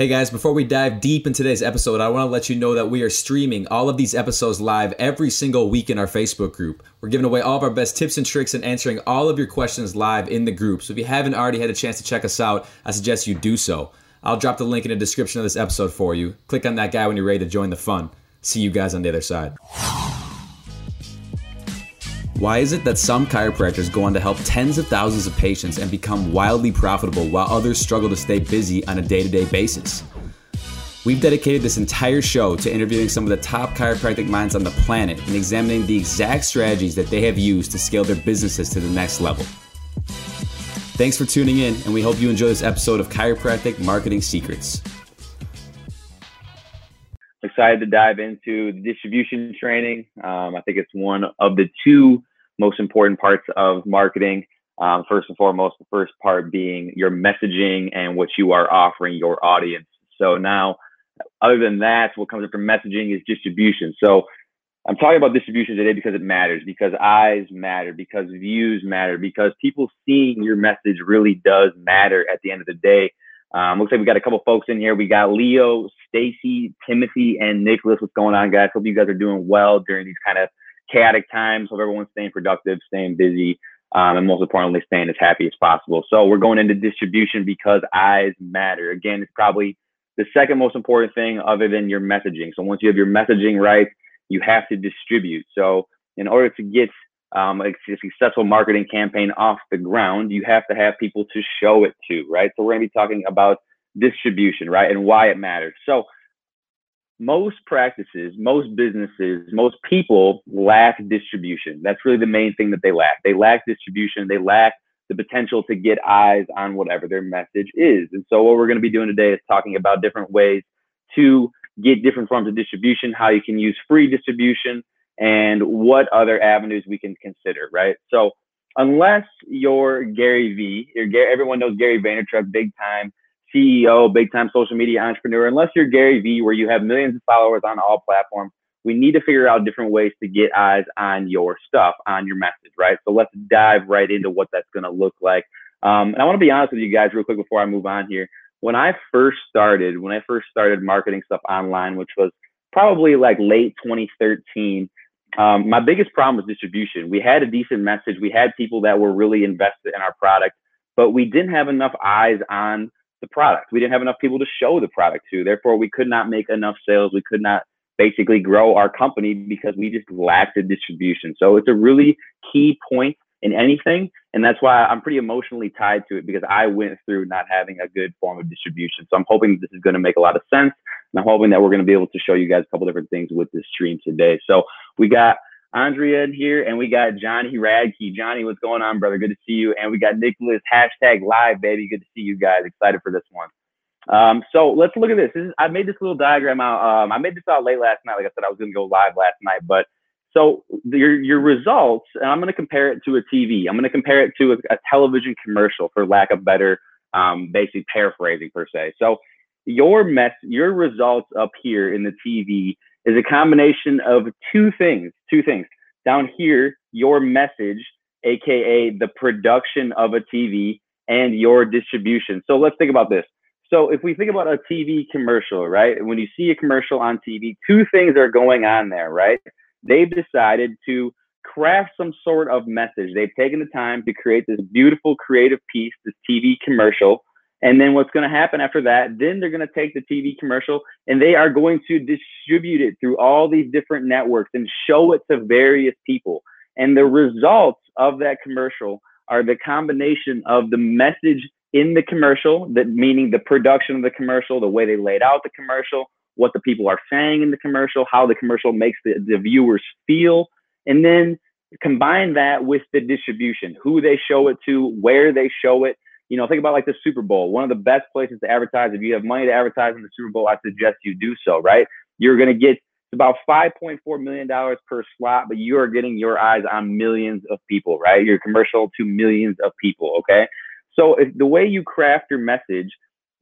Hey guys, before we dive deep in today's episode, I want to let you know that we are streaming all of these episodes live every single week in our Facebook group. We're giving away all of our best tips and tricks and answering all of your questions live in the group. So if you haven't already had a chance to check us out, I suggest you do so. I'll drop the link in the description of this episode for you. Click on that guy when you're ready to join the fun. See you guys on the other side. Why is it that some chiropractors go on to help tens of thousands of patients and become wildly profitable while others struggle to stay busy on a day to day basis? We've dedicated this entire show to interviewing some of the top chiropractic minds on the planet and examining the exact strategies that they have used to scale their businesses to the next level. Thanks for tuning in, and we hope you enjoy this episode of Chiropractic Marketing Secrets. Excited to dive into the distribution training. Um, I think it's one of the two most important parts of marketing. Um, first and foremost, the first part being your messaging and what you are offering your audience. So now, other than that, what comes up from messaging is distribution. So I'm talking about distribution today because it matters, because eyes matter, because views matter, because people seeing your message really does matter at the end of the day. Um, looks like we got a couple folks in here. We got Leo, Stacy, Timothy, and Nicholas. What's going on, guys? Hope you guys are doing well during these kind of chaotic times. Hope everyone's staying productive, staying busy, um, and most importantly, staying as happy as possible. So we're going into distribution because eyes matter. Again, it's probably the second most important thing other than your messaging. So once you have your messaging right, you have to distribute. So in order to get um, a successful marketing campaign off the ground, you have to have people to show it to, right? So we're going to be talking about distribution, right, and why it matters. So most practices, most businesses, most people lack distribution. That's really the main thing that they lack. They lack distribution. They lack the potential to get eyes on whatever their message is. And so, what we're going to be doing today is talking about different ways to get different forms of distribution, how you can use free distribution, and what other avenues we can consider, right? So, unless you're Gary Vee, everyone knows Gary Vaynerchuk, big time CEO, big time social media entrepreneur, unless you're Gary Vee, where you have millions of followers on all platforms, we need to figure out different ways to get eyes on your stuff, on your message, right? So let's dive right into what that's going to look like. Um, and I want to be honest with you guys real quick before I move on here. When I first started, when I first started marketing stuff online, which was probably like late 2013, um, my biggest problem was distribution. We had a decent message. We had people that were really invested in our product, but we didn't have enough eyes on the product. We didn't have enough people to show the product to. Therefore, we could not make enough sales. We could not basically grow our company because we just lacked the distribution. So it's a really key point in anything. And that's why I'm pretty emotionally tied to it because I went through not having a good form of distribution. So I'm hoping this is going to make a lot of sense. And I'm hoping that we're going to be able to show you guys a couple different things with this stream today. So we got Andrea in here, and we got Johnny Radke. Johnny, what's going on, brother? Good to see you. And we got Nicholas, hashtag live, baby. Good to see you guys. Excited for this one. Um, so let's look at this. this is, I made this little diagram out. Um, I made this out late last night. Like I said, I was going to go live last night, but so your your results, and I'm going to compare it to a TV. I'm going to compare it to a, a television commercial, for lack of better, um, basically paraphrasing per se. So your mess, your results up here in the TV is a combination of two things. Two things. Down here, your message, aka the production of a TV, and your distribution. So let's think about this. So if we think about a TV commercial, right? When you see a commercial on TV, two things are going on there, right? They've decided to craft some sort of message. They've taken the time to create this beautiful creative piece, this TV commercial and then what's going to happen after that? Then they're going to take the TV commercial and they are going to distribute it through all these different networks and show it to various people. And the results of that commercial are the combination of the message in the commercial, that meaning the production of the commercial, the way they laid out the commercial, what the people are saying in the commercial, how the commercial makes the, the viewers feel, and then combine that with the distribution, who they show it to, where they show it, you know, think about like the Super Bowl. One of the best places to advertise. If you have money to advertise in the Super Bowl, I suggest you do so. Right? You're going to get about 5.4 million dollars per slot, but you are getting your eyes on millions of people. Right? Your commercial to millions of people. Okay. So if the way you craft your message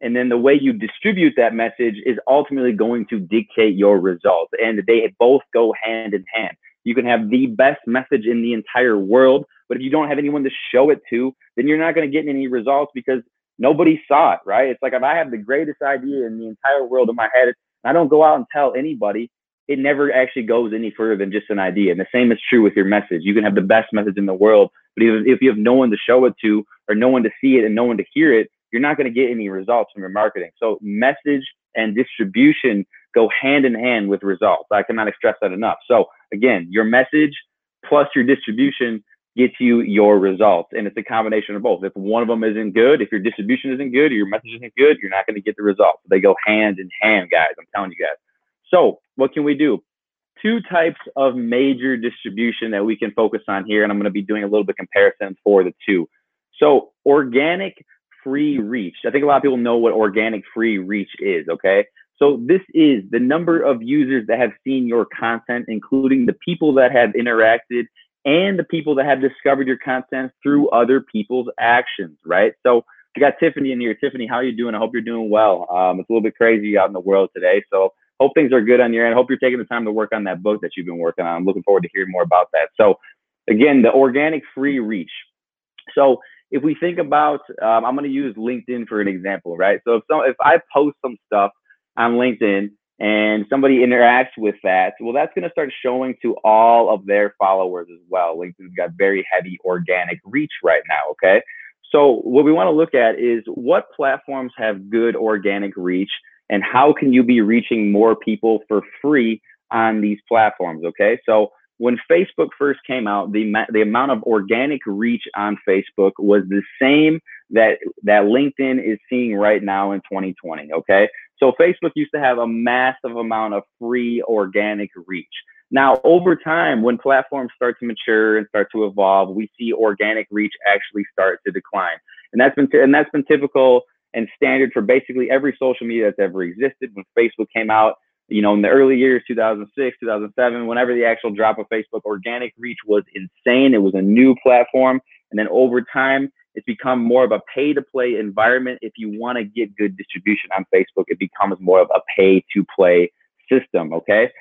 and then the way you distribute that message is ultimately going to dictate your results, and they both go hand in hand. You can have the best message in the entire world, but if you don't have anyone to show it to, then you're not going to get any results because nobody saw it, right? It's like if I have the greatest idea in the entire world in my head, and I don't go out and tell anybody, it never actually goes any further than just an idea. And the same is true with your message. You can have the best message in the world, but if you have no one to show it to, or no one to see it, and no one to hear it, you're not going to get any results from your marketing. So message and distribution go hand in hand with results. I cannot stress that enough. So again, your message plus your distribution gets you your results. And it's a combination of both. If one of them isn't good, if your distribution isn't good, or your message isn't good, you're not going to get the results. They go hand in hand, guys. I'm telling you guys. So what can we do? Two types of major distribution that we can focus on here. And I'm going to be doing a little bit comparison for the two. So organic free reach. I think a lot of people know what organic free reach is. Okay. So this is the number of users that have seen your content, including the people that have interacted and the people that have discovered your content through other people's actions, right? So I got Tiffany in here. Tiffany, how are you doing? I hope you're doing well. Um, it's a little bit crazy out in the world today. So hope things are good on your end. Hope you're taking the time to work on that book that you've been working on. I'm looking forward to hearing more about that. So again, the organic free reach. So if we think about, um, I'm going to use LinkedIn for an example, right? So if some, if I post some stuff on LinkedIn and somebody interacts with that, well, that's going to start showing to all of their followers as well. LinkedIn's got very heavy organic reach right now. Okay. So what we want to look at is what platforms have good organic reach and how can you be reaching more people for free on these platforms. Okay. So when Facebook first came out, the, the amount of organic reach on Facebook was the same that, that LinkedIn is seeing right now in 2020. Okay. So Facebook used to have a massive amount of free organic reach. Now, over time, when platforms start to mature and start to evolve, we see organic reach actually start to decline. And that's been, and that's been typical and standard for basically every social media that's ever existed. When Facebook came out, you know, in the early years, 2006, 2007, whenever the actual drop of Facebook, organic reach was insane. It was a new platform. And then over time, it's become more of a pay to play environment. If you want to get good distribution on Facebook, it becomes more of a pay to play system. Okay.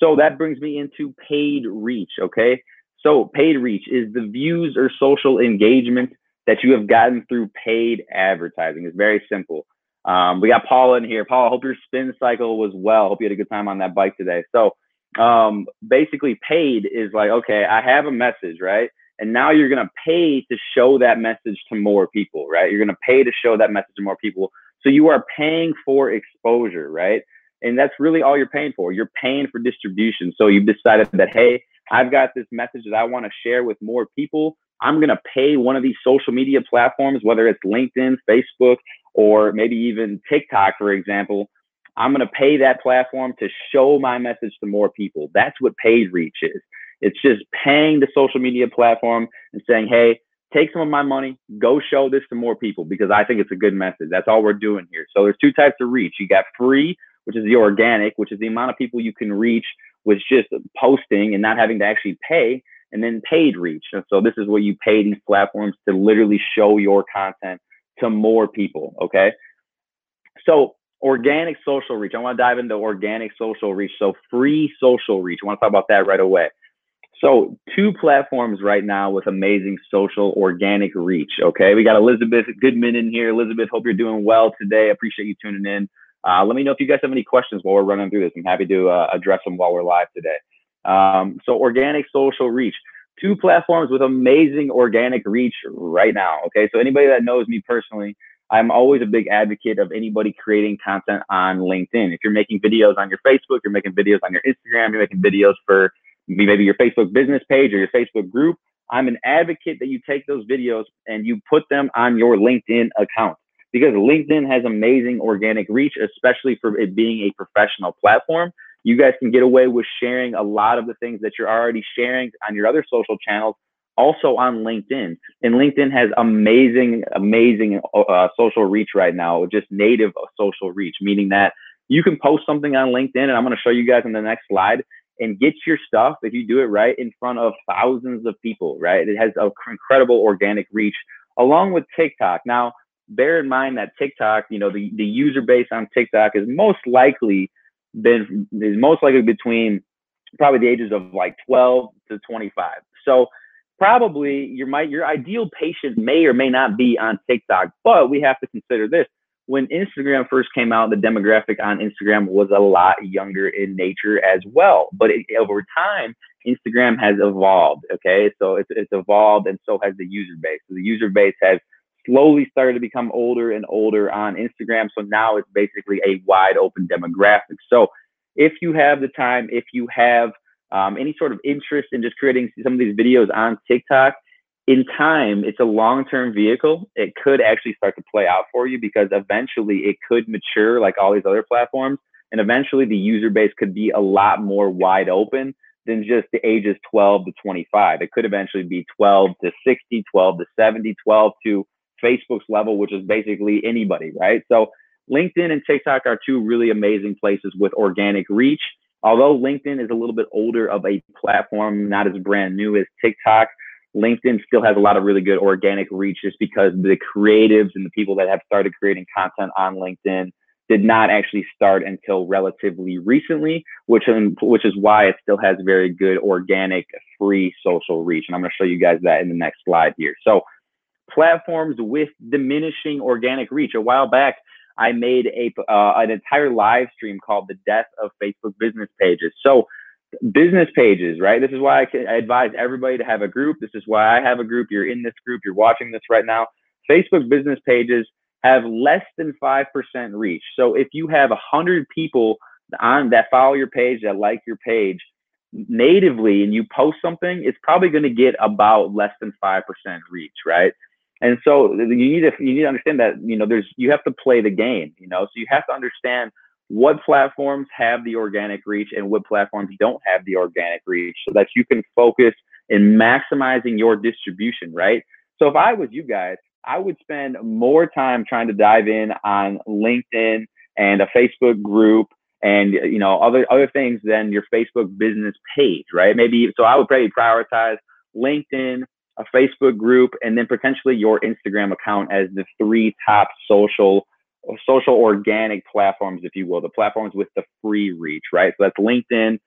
So that brings me into paid reach. Okay. So paid reach is the views or social engagement that you have gotten through paid advertising. It's very simple. Um, we got Paul in here. Paula, hope your spin cycle was well. Hope you had a good time on that bike today. So um, basically, paid is like, okay, I have a message, right? And now you're going to pay to show that message to more people, right? You're going to pay to show that message to more people. So you are paying for exposure, right? And that's really all you're paying for. You're paying for distribution. So you've decided that, hey, I've got this message that I want to share with more people. I'm going to pay one of these social media platforms, whether it's LinkedIn, Facebook, or maybe even TikTok, for example. I'm going to pay that platform to show my message to more people. That's what paid reach is. It's just paying the social media platform and saying, hey, take some of my money, go show this to more people because I think it's a good message. That's all we're doing here. So there's two types of reach. You got free, which is the organic, which is the amount of people you can reach with just posting and not having to actually pay and then paid reach. And so this is where you pay these platforms to literally show your content to more people. Okay. So organic social reach. I want to dive into organic social reach. So free social reach. I want to talk about that right away. So two platforms right now with amazing social organic reach. Okay. We got Elizabeth Goodman in here. Elizabeth, hope you're doing well today. Appreciate you tuning in. Uh, let me know if you guys have any questions while we're running through this. I'm happy to uh, address them while we're live today. Um, so organic social reach, two platforms with amazing organic reach right now. Okay, so anybody that knows me personally, I'm always a big advocate of anybody creating content on LinkedIn. If you're making videos on your Facebook, you're making videos on your Instagram, you're making videos for maybe your Facebook business page or your Facebook group. I'm an advocate that you take those videos and you put them on your LinkedIn account because LinkedIn has amazing organic reach, especially for it being a professional platform you guys can get away with sharing a lot of the things that you're already sharing on your other social channels also on LinkedIn. And LinkedIn has amazing, amazing uh, social reach right now, just native social reach, meaning that you can post something on LinkedIn, and I'm going to show you guys in the next slide, and get your stuff, if you do it right, in front of thousands of people, right? It has an incredible organic reach along with TikTok. Now, bear in mind that TikTok, you know, the, the user base on TikTok is most likely been is most likely between probably the ages of like 12 to 25. So probably your might your ideal patient may or may not be on TikTok, but we have to consider this. When Instagram first came out, the demographic on Instagram was a lot younger in nature as well. But it, over time, Instagram has evolved. Okay, so it's, it's evolved, and so has the user base. So the user base has slowly started to become older and older on Instagram. So now it's basically a wide open demographic. So if you have the time, if you have um, any sort of interest in just creating some of these videos on TikTok, in time, it's a long term vehicle. It could actually start to play out for you because eventually it could mature like all these other platforms. And eventually the user base could be a lot more wide open than just the ages 12 to 25. It could eventually be 12 to 60, 12 to 70, 12 to Facebook's level, which is basically anybody, right? So LinkedIn and TikTok are two really amazing places with organic reach. Although LinkedIn is a little bit older of a platform, not as brand new as TikTok, LinkedIn still has a lot of really good organic reach just because the creatives and the people that have started creating content on LinkedIn did not actually start until relatively recently, which which is why it still has very good organic free social reach. And I'm going to show you guys that in the next slide here. So platforms with diminishing organic reach. A while back, I made a uh, an entire live stream called "The Death of Facebook Business Pages." So, business pages, right? This is why I, I advise everybody to have a group. This is why I have a group. You're in this group. You're watching this right now. Facebook business pages have less than five percent reach. So, if you have a hundred people on that follow your page that like your page natively and you post something, it's probably going to get about less than 5% reach, right? And so you need to you need to understand that you know there's you have to play the game, you know. So you have to understand what platforms have the organic reach and what platforms don't have the organic reach, so that you can focus in maximizing your distribution, right? So if I was you guys, I would spend more time trying to dive in on LinkedIn and a Facebook group and you know other other things than your Facebook business page, right? Maybe so I would probably prioritize LinkedIn, a Facebook group, and then potentially your Instagram account as the three top social social organic platforms, if you will, the platforms with the free reach, right? So that's LinkedIn,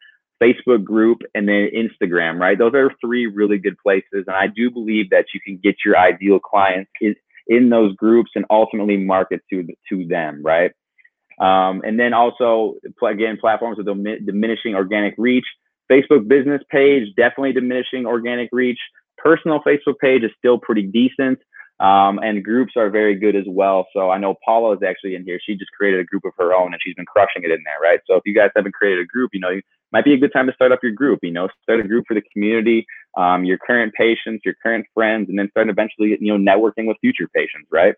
Facebook group, and then Instagram, right? Those are three really good places. And I do believe that you can get your ideal clients in, in those groups and ultimately market to, to them, right? Um, and then also, again, platforms with diminishing organic reach. Facebook business page, definitely diminishing organic reach personal Facebook page is still pretty decent. Um, and groups are very good as well. So I know Paula is actually in here. She just created a group of her own and she's been crushing it in there, right? So if you guys haven't created a group, you know, it might be a good time to start up your group, you know, start a group for the community, um, your current patients, your current friends, and then start eventually, you know, networking with future patients, right?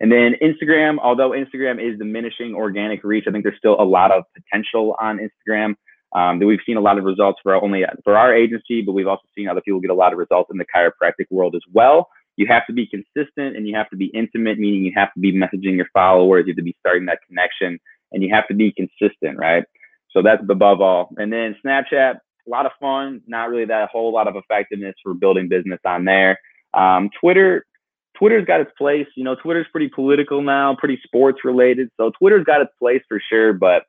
And then Instagram, although Instagram is diminishing organic reach, I think there's still a lot of potential on Instagram. Um, that we've seen a lot of results for only for our agency, but we've also seen other people get a lot of results in the chiropractic world as well. You have to be consistent and you have to be intimate, meaning you have to be messaging your followers, you have to be starting that connection, and you have to be consistent, right? So that's above all. And then Snapchat, a lot of fun, not really that whole lot of effectiveness for building business on there. Um, Twitter, Twitter's got its place. You know, Twitter's pretty political now, pretty sports related. So Twitter's got its place for sure, but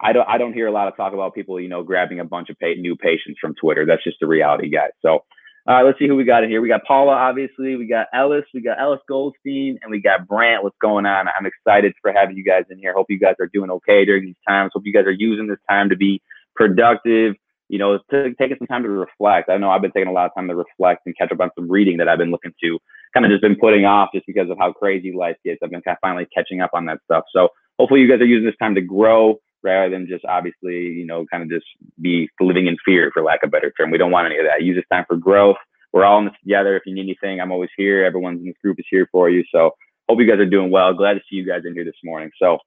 I don't I don't hear a lot of talk about people, you know, grabbing a bunch of pay, new patients from Twitter. That's just the reality, guys. So uh, let's see who we got in here. We got Paula, obviously. We got Ellis. We got Ellis Goldstein, and we got Brant. What's going on? I'm excited for having you guys in here. Hope you guys are doing okay during these times. Hope you guys are using this time to be productive. You know, to, taking some time to reflect. I know I've been taking a lot of time to reflect and catch up on some reading that I've been looking to. Kind of just been putting off just because of how crazy life gets. I've been kind of finally catching up on that stuff. So hopefully you guys are using this time to grow, rather than just obviously, you know, kind of just be living in fear, for lack of a better term. We don't want any of that. Use this time for growth. We're all in this together. If you need anything, I'm always here. Everyone in this group is here for you. So hope you guys are doing well. Glad to see you guys in here this morning. So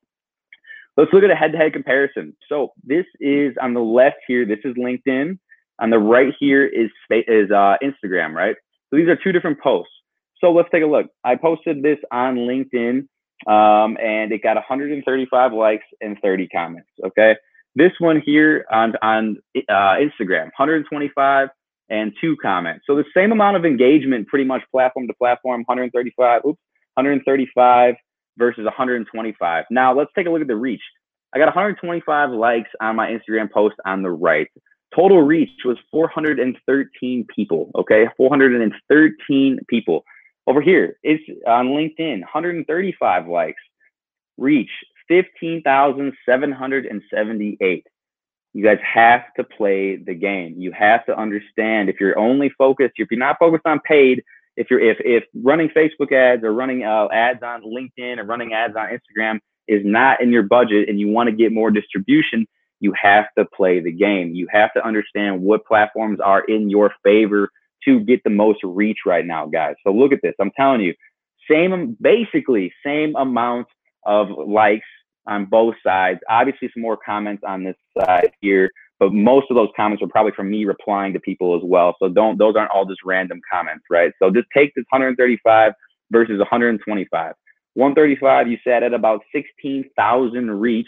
let's look at a head-to-head comparison. So this is on the left here. This is LinkedIn. On the right here is is uh, Instagram, right? So these are two different posts. So let's take a look. I posted this on LinkedIn um, and it got 135 likes and 30 comments. Okay, this one here on on uh, Instagram, 125 and two comments. So the same amount of engagement, pretty much platform to platform, 135. Oops, 135 versus 125. Now let's take a look at the reach. I got 125 likes on my Instagram post on the right. Total reach was 413 people. Okay, 413 people. Over here, it's on LinkedIn, 135 likes. Reach 15,778. You guys have to play the game. You have to understand if you're only focused, if you're not focused on paid, if you're if if running Facebook ads or running uh, ads on LinkedIn or running ads on Instagram is not in your budget and you want to get more distribution, you have to play the game. You have to understand what platforms are in your favor to get the most reach right now, guys. So look at this. I'm telling you, same basically same amount of likes on both sides. Obviously, some more comments on this side here, but most of those comments are probably from me replying to people as well. So don't those aren't all just random comments, right? So just take this 135 versus 125. 135, you said at about 16,000 reach,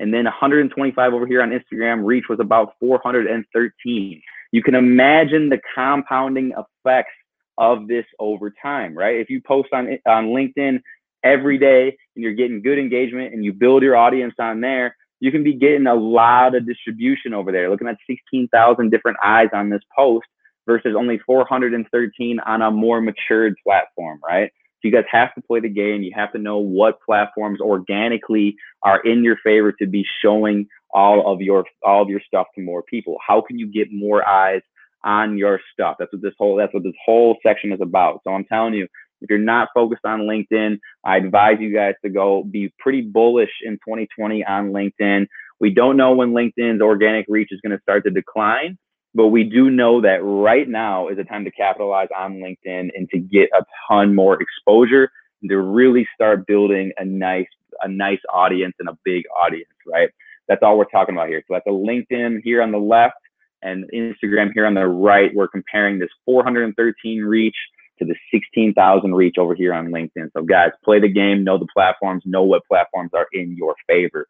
and then 125 over here on Instagram reach was about 413. You can imagine the compounding effects of this over time, right? If you post on on LinkedIn every day and you're getting good engagement and you build your audience on there, you can be getting a lot of distribution over there. Looking at 16,000 different eyes on this post versus only 413 on a more matured platform, right? You guys have to play the game. You have to know what platforms organically are in your favor to be showing all of your all of your stuff to more people. How can you get more eyes on your stuff? That's what this whole that's what this whole section is about. So I'm telling you, if you're not focused on LinkedIn, I advise you guys to go be pretty bullish in 2020 on LinkedIn. We don't know when LinkedIn's organic reach is going to start to decline, but we do know that right now is a time to capitalize on LinkedIn and to get a ton more exposure and to really start building a nice a nice audience and a big audience, right? That's all we're talking about here. So that's a LinkedIn here on the left and Instagram here on the right. We're comparing this 413 reach to the 16,000 reach over here on LinkedIn. So guys, play the game, know the platforms, know what platforms are in your favor.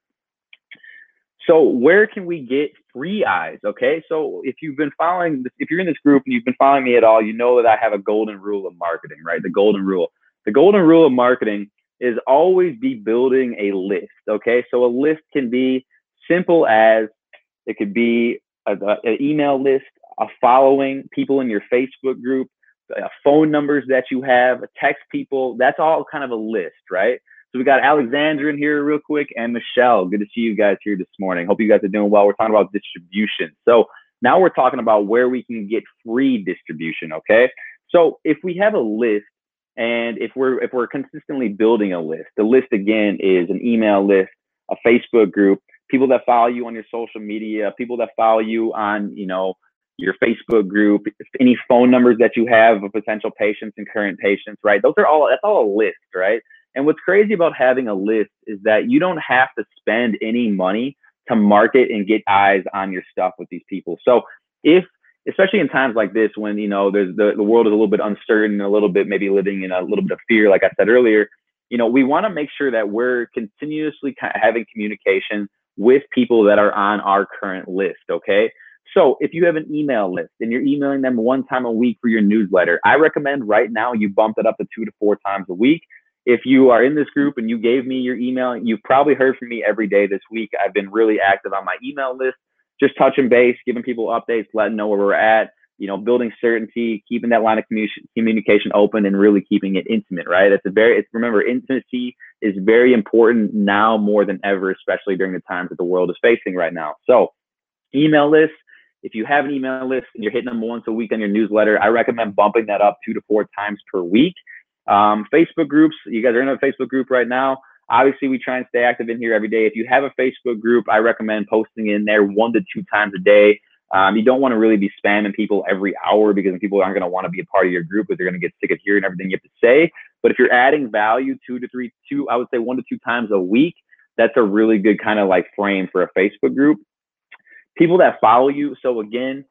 So where can we get free eyes? Okay, so if you've been following, this, if you're in this group and you've been following me at all, you know that I have a golden rule of marketing, right? The golden rule. The golden rule of marketing is always be building a list. Okay, so a list can be simple as it could be an email list, a following, people in your Facebook group, uh, phone numbers that you have, text people. That's all kind of a list, right? So we got Alexandra in here real quick and Michelle. Good to see you guys here this morning. Hope you guys are doing well. We're talking about distribution. So now we're talking about where we can get free distribution. Okay. So if we have a list and if we're if we're consistently building a list, the list again is an email list, a Facebook group, people that follow you on your social media, people that follow you on, you know, your Facebook group, any phone numbers that you have of potential patients and current patients, right? Those are all, that's all a list, right? And what's crazy about having a list is that you don't have to spend any money to market and get eyes on your stuff with these people. So if, especially in times like this, when, you know, there's the, the world is a little bit uncertain, a little bit maybe living in a little bit of fear, like I said earlier, you know, we want to make sure that we're continuously having communication with people that are on our current list. Okay. So if you have an email list and you're emailing them one time a week for your newsletter, I recommend right now you bump it up to two to four times a week. If you are in this group and you gave me your email, you've probably heard from me every day this week. I've been really active on my email list, just touching base, giving people updates, letting know where we're at, you know, building certainty, keeping that line of communication open and really keeping it intimate, right? It's a very, it's remember, intimacy is very important now more than ever, especially during the times that the world is facing right now. So email list, if you have an email list and you're hitting them once a week on your newsletter, I recommend bumping that up two to four times per week. Um, Facebook groups, you guys are in a Facebook group right now. Obviously, we try and stay active in here every day. If you have a Facebook group, I recommend posting in there one to two times a day. Um, you don't want to really be spamming people every hour because people aren't going to want to be a part of your group, but they're going to get sick of hearing everything you have to say. But if you're adding value two to three, two, I would say one to two times a week, that's a really good kind of like frame for a Facebook group people that follow you. So again,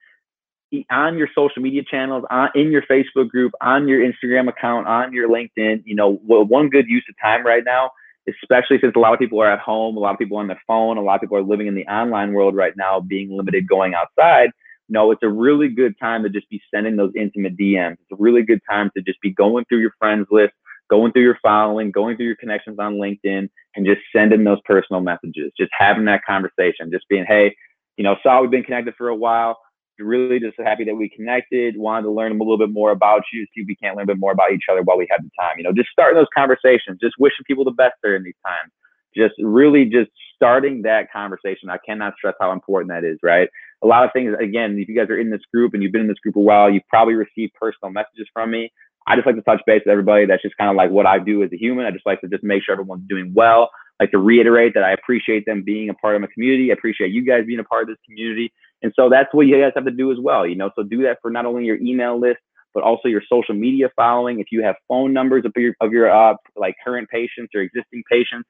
on your social media channels, on, in your Facebook group, on your Instagram account, on your LinkedIn, you know, one good use of time right now, especially since a lot of people are at home, a lot of people on their phone, a lot of people are living in the online world right now, being limited going outside. No, it's a really good time to just be sending those intimate DMs. It's a really good time to just be going through your friends list, going through your following, going through your connections on LinkedIn, and just sending those personal messages, just having that conversation, just being, hey, you know, saw we've been connected for a while. Really just happy that we connected. Wanted to learn a little bit more about you, see if we can't learn a bit more about each other while we have the time. You know, just starting those conversations, just wishing people the best during these times. Just really just starting that conversation. I cannot stress how important that is, right? A lot of things, again, if you guys are in this group and you've been in this group a while, you've probably received personal messages from me. I just like to touch base with everybody. That's just kind of like what I do as a human. I just like to just make sure everyone's doing well. Like to reiterate that I appreciate them being a part of my community. I appreciate you guys being a part of this community. And so that's what you guys have to do as well. You know, so do that for not only your email list, but also your social media following. If you have phone numbers of your of your uh, like current patients or existing patients,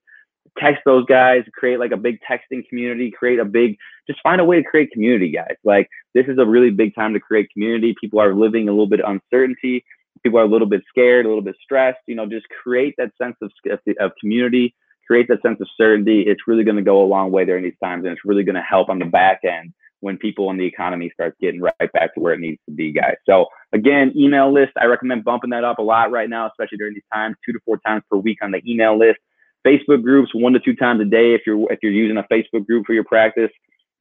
text those guys. Create like a big texting community. Create a big. Just find a way to create community, guys. Like this is a really big time to create community. People are living a little bit of uncertainty people are a little bit scared, a little bit stressed, you know, just create that sense of, of community, create that sense of certainty. It's really going to go a long way during these times, and it's really going to help on the back end when people in the economy starts getting right back to where it needs to be, guys. So again, email list, I recommend bumping that up a lot right now, especially during these times, two to four times per week on the email list. Facebook groups, one to two times a day if you're if you're using a Facebook group for your practice.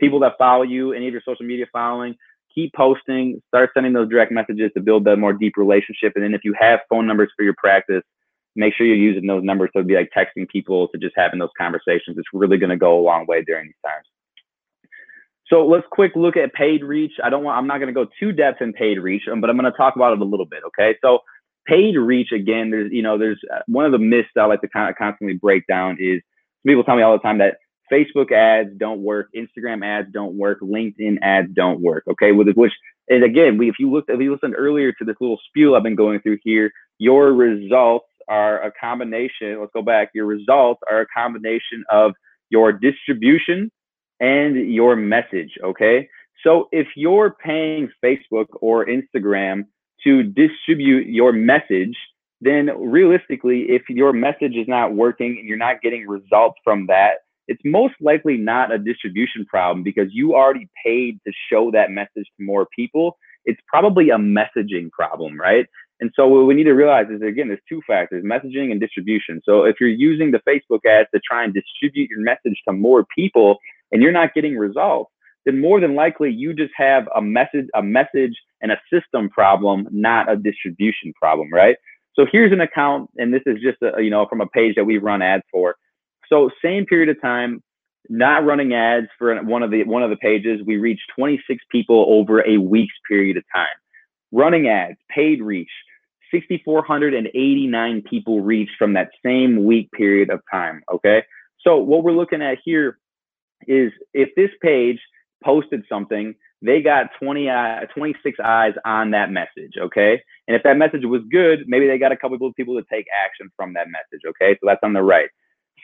People that follow you, any of your social media following, keep posting, start sending those direct messages to build that more deep relationship. And then if you have phone numbers for your practice, make sure you're using those numbers to be like texting people to just having those conversations. It's really to go a long way during these times. So let's quick look at paid reach. I don't want, I'm not going to go too depth in paid reach, um, but I'm going to talk about it a little bit. Okay. So paid reach, again, there's, you know, there's uh, one of the myths I like to kind of constantly break down is people tell me all the time that Facebook ads don't work, Instagram ads don't work, LinkedIn ads don't work. Okay, with which and again, we if you looked if you listened earlier to this little spiel I've been going through here, your results are a combination. Let's go back. Your results are a combination of your distribution and your message. Okay, so if you're paying Facebook or Instagram to distribute your message, then realistically, if your message is not working and you're not getting results from that, it's most likely not a distribution problem because you already paid to show that message to more people. It's probably a messaging problem, right? And so what we need to realize is again, there's two factors, messaging and distribution. So if you're using the Facebook ads to try and distribute your message to more people and you're not getting results, then more than likely you just have a message, a message and a system problem, not a distribution problem, right? So here's an account, and this is just a, you know from a page that we run ads for. So same period of time, not running ads for one of the one of the pages, we reached 26 people over a week's period of time. Running ads, paid reach, 6,489 people reached from that same week period of time. Okay. So what we're looking at here is if this page posted something, they got 20, uh, 26 eyes on that message. Okay. And if that message was good, maybe they got a couple of people to take action from that message. Okay. So that's on the right.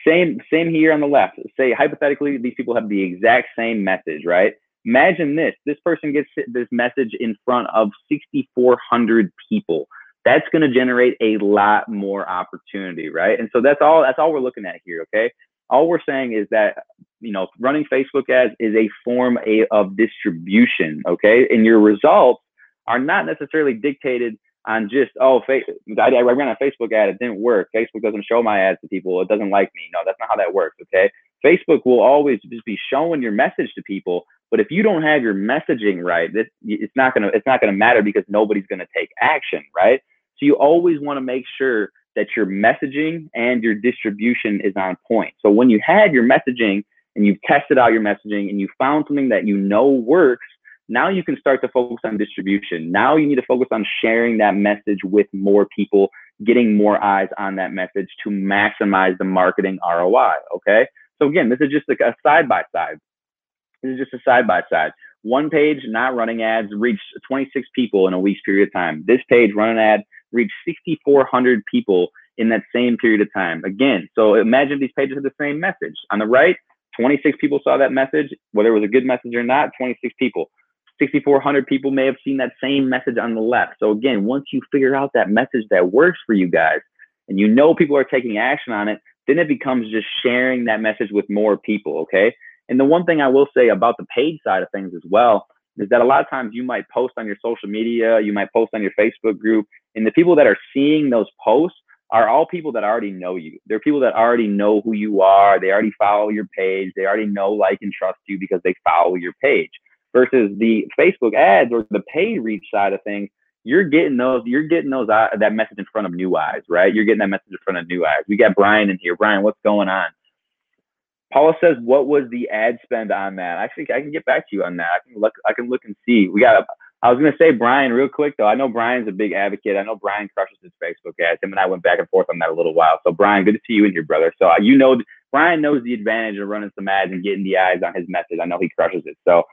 Same, same here on the left. Say hypothetically, these people have the exact same message, right? Imagine this: this person gets this message in front of 6,400 people. That's going to generate a lot more opportunity, right? And so that's all. That's all we're looking at here. Okay. All we're saying is that you know running Facebook ads is a form a, of distribution. Okay, and your results are not necessarily dictated on just oh I, I ran a facebook ad it didn't work. Facebook doesn't show my ads to people it doesn't like me. No that's not how that works okay? Facebook will always just be showing your message to people but if you don't have your messaging right this, it's not to it's not to matter because nobody's going to take action right? So you always want to make sure that your messaging and your distribution is on point so when you have your messaging and you've tested out your messaging and you found something that you know works now you can start to focus on distribution. Now you need to focus on sharing that message with more people, getting more eyes on that message to maximize the marketing ROI. Okay. So again, this is just like a side by side. This is just a side by side. One page, not running ads, reached 26 people in a week's period of time. This page, run an ad, reached 6,400 people in that same period of time. Again, so imagine these pages have the same message. On the right, 26 people saw that message, whether it was a good message or not, 26 people. 6,400 people may have seen that same message on the left. So again, once you figure out that message that works for you guys and you know people are taking action on it, then it becomes just sharing that message with more people. Okay. And the one thing I will say about the paid side of things as well is that a lot of times you might post on your social media, you might post on your Facebook group, and the people that are seeing those posts are all people that already know you. They're people that already know who you are. They already follow your page. They already know, like, and trust you because they follow your page. Versus the Facebook ads or the paid reach side of things, you're getting those, you're getting those uh, that message in front of new eyes, right? You're getting that message in front of new eyes. We got Brian in here. Brian, what's going on? Paula says, "What was the ad spend on that?" Think I can get back to you on that. I can look. I can look and see. We got. I was gonna say Brian real quick though. I know Brian's a big advocate. I know Brian crushes his Facebook ads. Him and I went back and forth on that a little while. So Brian, good to see you in here, brother. So uh, you know Brian knows the advantage of running some ads and getting the eyes on his message. I know he crushes it. So,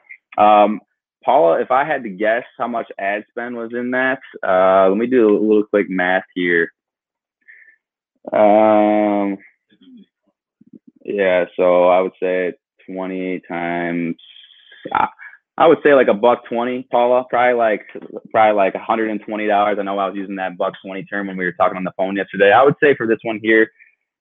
um, Paula, if I had to guess how much ad spend was in that, uh, let me do a little quick math here. Um, yeah, so I would say 20 times. I would say like a buck twenty, Paula. Probably like probably like hundred and twenty dollars. I know I was using that buck twenty term when we were talking on the phone yesterday. I would say for this one here,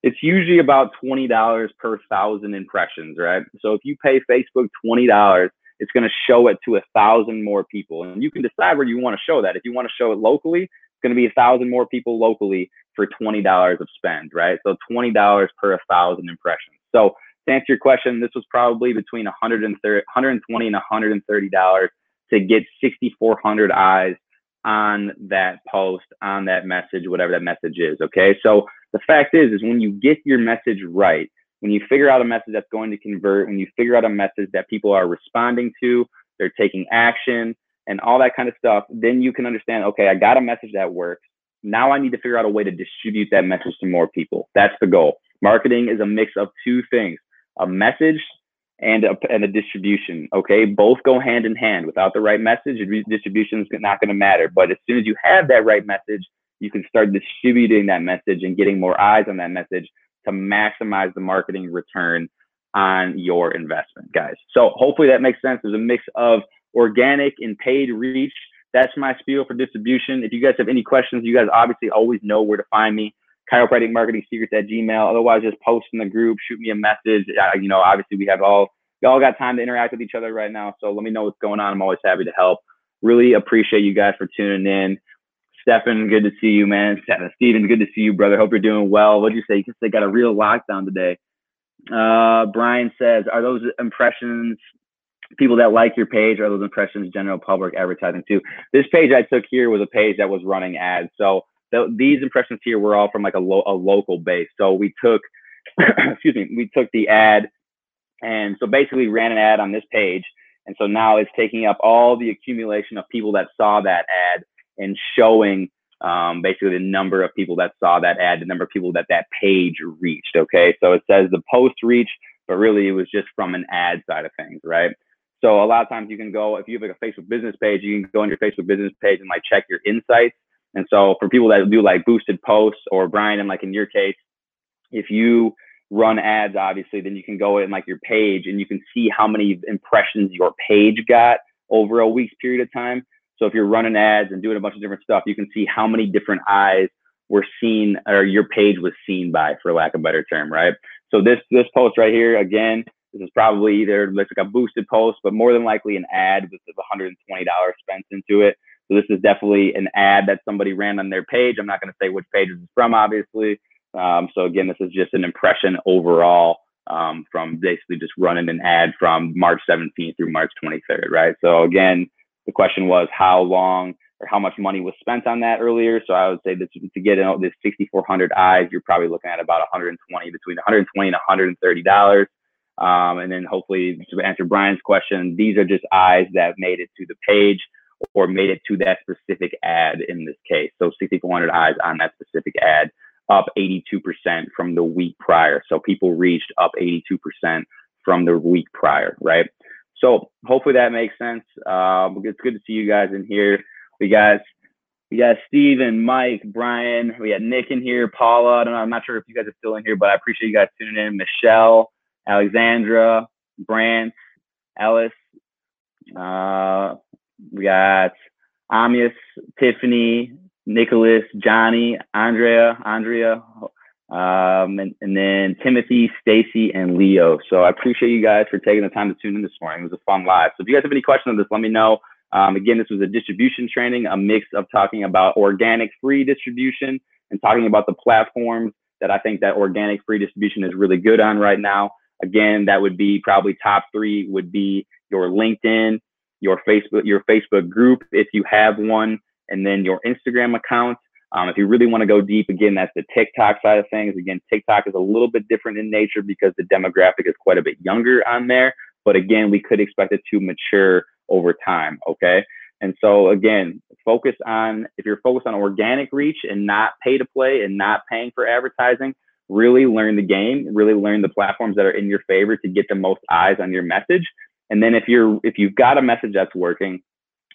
it's usually about twenty dollars per thousand impressions, right? So if you pay Facebook twenty dollars, it's going to show it to a thousand more people, and you can decide where you want to show that. If you want to show it locally, going to be a thousand more people locally for twenty dollars of spend, right? So twenty dollars per a thousand impressions. So to answer your question, this was probably between 130, 120 and 130 dollars to get 6,400 eyes on that post, on that message, whatever that message is. Okay, so the fact is, is when you get your message right, when you figure out a message that's going to convert, when you figure out a message that people are responding to, they're taking action, and all that kind of stuff, then you can understand. Okay, I got a message that works. Now I need to figure out a way to distribute that message to more people. That's the goal. Marketing is a mix of two things a message and a, and a distribution. Okay, both go hand in hand. Without the right message, distribution is not going to matter. But as soon as you have that right message, you can start distributing that message and getting more eyes on that message to maximize the marketing return on your investment, guys. So hopefully that makes sense. There's a mix of organic and paid reach. That's my spiel for distribution. If you guys have any questions, you guys obviously always know where to find me chiropractic marketing secrets at Gmail. Otherwise, just post in the group, shoot me a message. Uh, you know, obviously we have all y'all got time to interact with each other right now. So let me know what's going on. I'm always happy to help. Really appreciate you guys for tuning in. Stefan, good to see you, man. Steven, good to see you, brother. Hope you're doing well. What'd you say? You they got a real lockdown today. Uh, Brian says, are those impressions people that like your page? or those impressions general public advertising too? This page I took here was a page that was running ads. So the, these impressions here were all from like a, lo- a local base. So we took, excuse me, we took the ad and so basically ran an ad on this page. And so now it's taking up all the accumulation of people that saw that ad and showing um, basically the number of people that saw that ad, the number of people that that page reached. Okay. So it says the post reach, but really it was just from an ad side of things, right? So a lot of times you can go, if you have like a Facebook business page, you can go on your Facebook business page and like check your insights and so for people that do like boosted posts or Brian, and like in your case, if you run ads, obviously, then you can go in like your page and you can see how many impressions your page got over a week's period of time. So if you're running ads and doing a bunch of different stuff, you can see how many different eyes were seen or your page was seen by, for lack of a better term, right? So this this post right here, again, this is probably either like a boosted post, but more than likely an ad with $120 spent into it. So this is definitely an ad that somebody ran on their page. I'm not going to say which page it's from, obviously. Um, so again, this is just an impression overall um, from basically just running an ad from March 17th through March 23rd, right? So again, the question was how long or how much money was spent on that earlier. So I would say that to get out this 6,400 eyes, you're probably looking at about 120 between 120 and 130 dollars. Um, and then hopefully to answer Brian's question, these are just eyes that made it to the page or made it to that specific ad in this case. So 6,400 eyes on that specific ad, up 82% from the week prior. So people reached up 82% from the week prior, right? So hopefully that makes sense. Um, it's good to see you guys in here. We got we got Steven, Mike, Brian. We got Nick in here, Paula. I don't know. I'm not sure if you guys are still in here, but I appreciate you guys tuning in. Michelle, Alexandra, Brant, Ellis, uh, we got Amius, Tiffany, Nicholas, Johnny, Andrea, Andrea, um, and, and then Timothy, Stacy, and Leo. So I appreciate you guys for taking the time to tune in this morning. It was a fun live. So if you guys have any questions on this, let me know. Um, again, this was a distribution training, a mix of talking about organic free distribution and talking about the platforms that I think that organic free distribution is really good on right now. Again, that would be probably top three would be your LinkedIn, your Facebook, your Facebook group if you have one, and then your Instagram account. Um, if you really want to go deep, again, that's the TikTok side of things. Again, TikTok is a little bit different in nature because the demographic is quite a bit younger on there. But again, we could expect it to mature over time. Okay. And so again, focus on if you're focused on organic reach and not pay to play and not paying for advertising, really learn the game, really learn the platforms that are in your favor to get the most eyes on your message. And then if you're if you've got a message that's working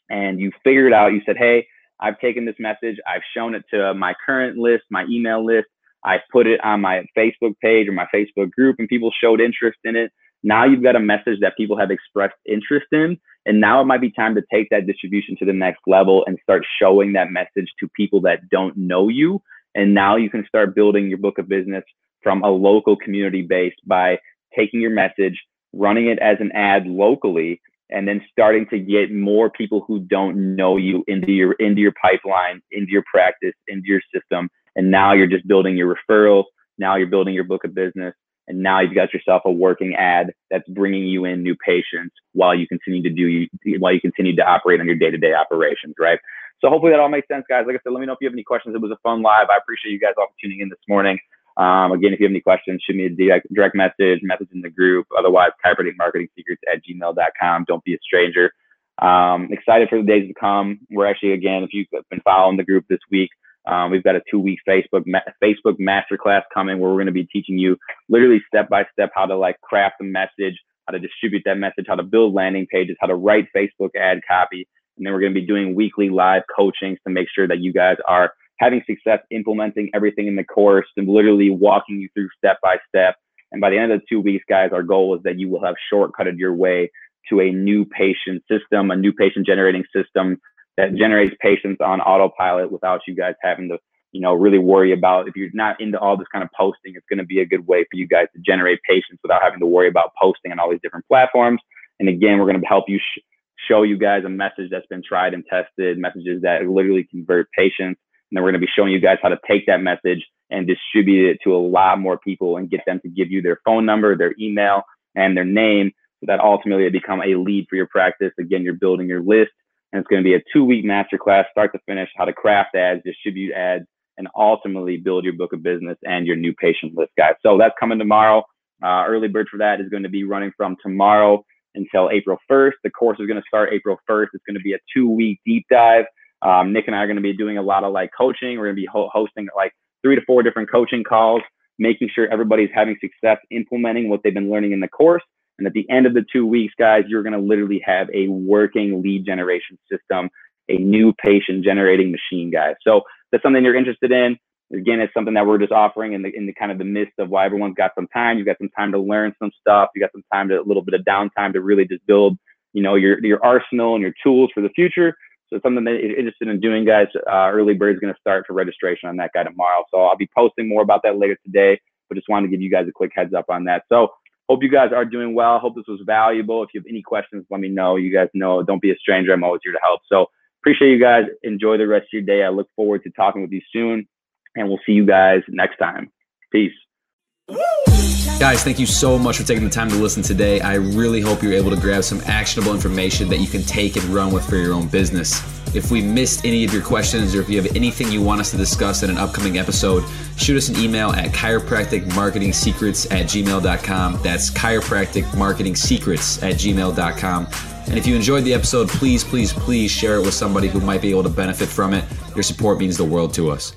and you figured out, you said, hey, I've taken this message, I've shown it to my current list, my email list, I put it on my Facebook page or my Facebook group, and people showed interest in it. Now you've got a message that people have expressed interest in. And now it might be time to take that distribution to the next level and start showing that message to people that don't know you. And now you can start building your book of business from a local community base by taking your message, running it as an ad locally, and then starting to get more people who don't know you into your into your pipeline, into your practice, into your system. And now you're just building your referrals. Now you're building your book of business. And now you've got yourself a working ad that's bringing you in new patients while you continue to do while you continue to operate on your day-to-day operations, right? So hopefully that all makes sense, guys. Like I said, let me know if you have any questions. It was a fun live. I appreciate you guys all tuning in this morning. Um, again, if you have any questions, shoot me a direct, message, message in the group. Otherwise, chiropractic marketing secrets at gmail.com. Don't be a stranger. Um, excited for the days to come. We're actually, again, if you've been following the group this week, um, we've got a two-week Facebook ma- Facebook masterclass coming where we're going to be teaching you literally step by step how to like craft a message, how to distribute that message, how to build landing pages, how to write Facebook ad copy, and then we're going to be doing weekly live coachings to make sure that you guys are having success implementing everything in the course and literally walking you through step by step. And by the end of the two weeks, guys, our goal is that you will have shortcutted your way to a new patient system, a new patient generating system that generates patients on autopilot without you guys having to, you know, really worry about if you're not into all this kind of posting, it's going to be a good way for you guys to generate patients without having to worry about posting on all these different platforms. And again, we're going to help you sh- show you guys a message that's been tried and tested, messages that literally convert patients. And then we're going to be showing you guys how to take that message and distribute it to a lot more people and get them to give you their phone number, their email, and their name so that ultimately it become a lead for your practice. Again, you're building your list and it's going to be a two week masterclass, start to finish, how to craft ads, distribute ads, and ultimately build your book of business and your new patient list, guys. So that's coming tomorrow. Uh, early bird for that is going to be running from tomorrow until April 1st. The course is going to start April 1st. It's going to be a two week deep dive. Um, Nick and I are going to be doing a lot of like coaching. We're going to be ho- hosting like three to four different coaching calls, making sure everybody's having success implementing what they've been learning in the course and at the end of the two weeks, guys, you're going to literally have a working lead generation system, a new patient generating machine, guys. So that's something you're interested in. Again, it's something that we're just offering in the in the kind of the midst of why everyone's got some time. You've got some time to learn some stuff. You got some time to a little bit of downtime to really just build, you know, your your arsenal and your tools for the future. So something that you're interested in doing, guys. Uh, early bird is going to start for registration on that guy tomorrow. So I'll be posting more about that later today. But just wanted to give you guys a quick heads up on that. So hope you guys are doing well. Hope this was valuable. If you have any questions, let me know. You guys know, don't be a stranger. I'm always here to help. So appreciate you guys. Enjoy the rest of your day. I look forward to talking with you soon, and we'll see you guys next time. Peace. Guys, thank you so much for taking the time to listen today. I really hope you're able to grab some actionable information that you can take and run with for your own business. If we missed any of your questions or if you have anything you want us to discuss in an upcoming episode, shoot us an email at chiropracticmarketingsecrets at gmail.com. That's chiropracticmarketingsecrets at gmail.com. And if you enjoyed the episode, please, please, please share it with somebody who might be able to benefit from it. Your support means the world to us.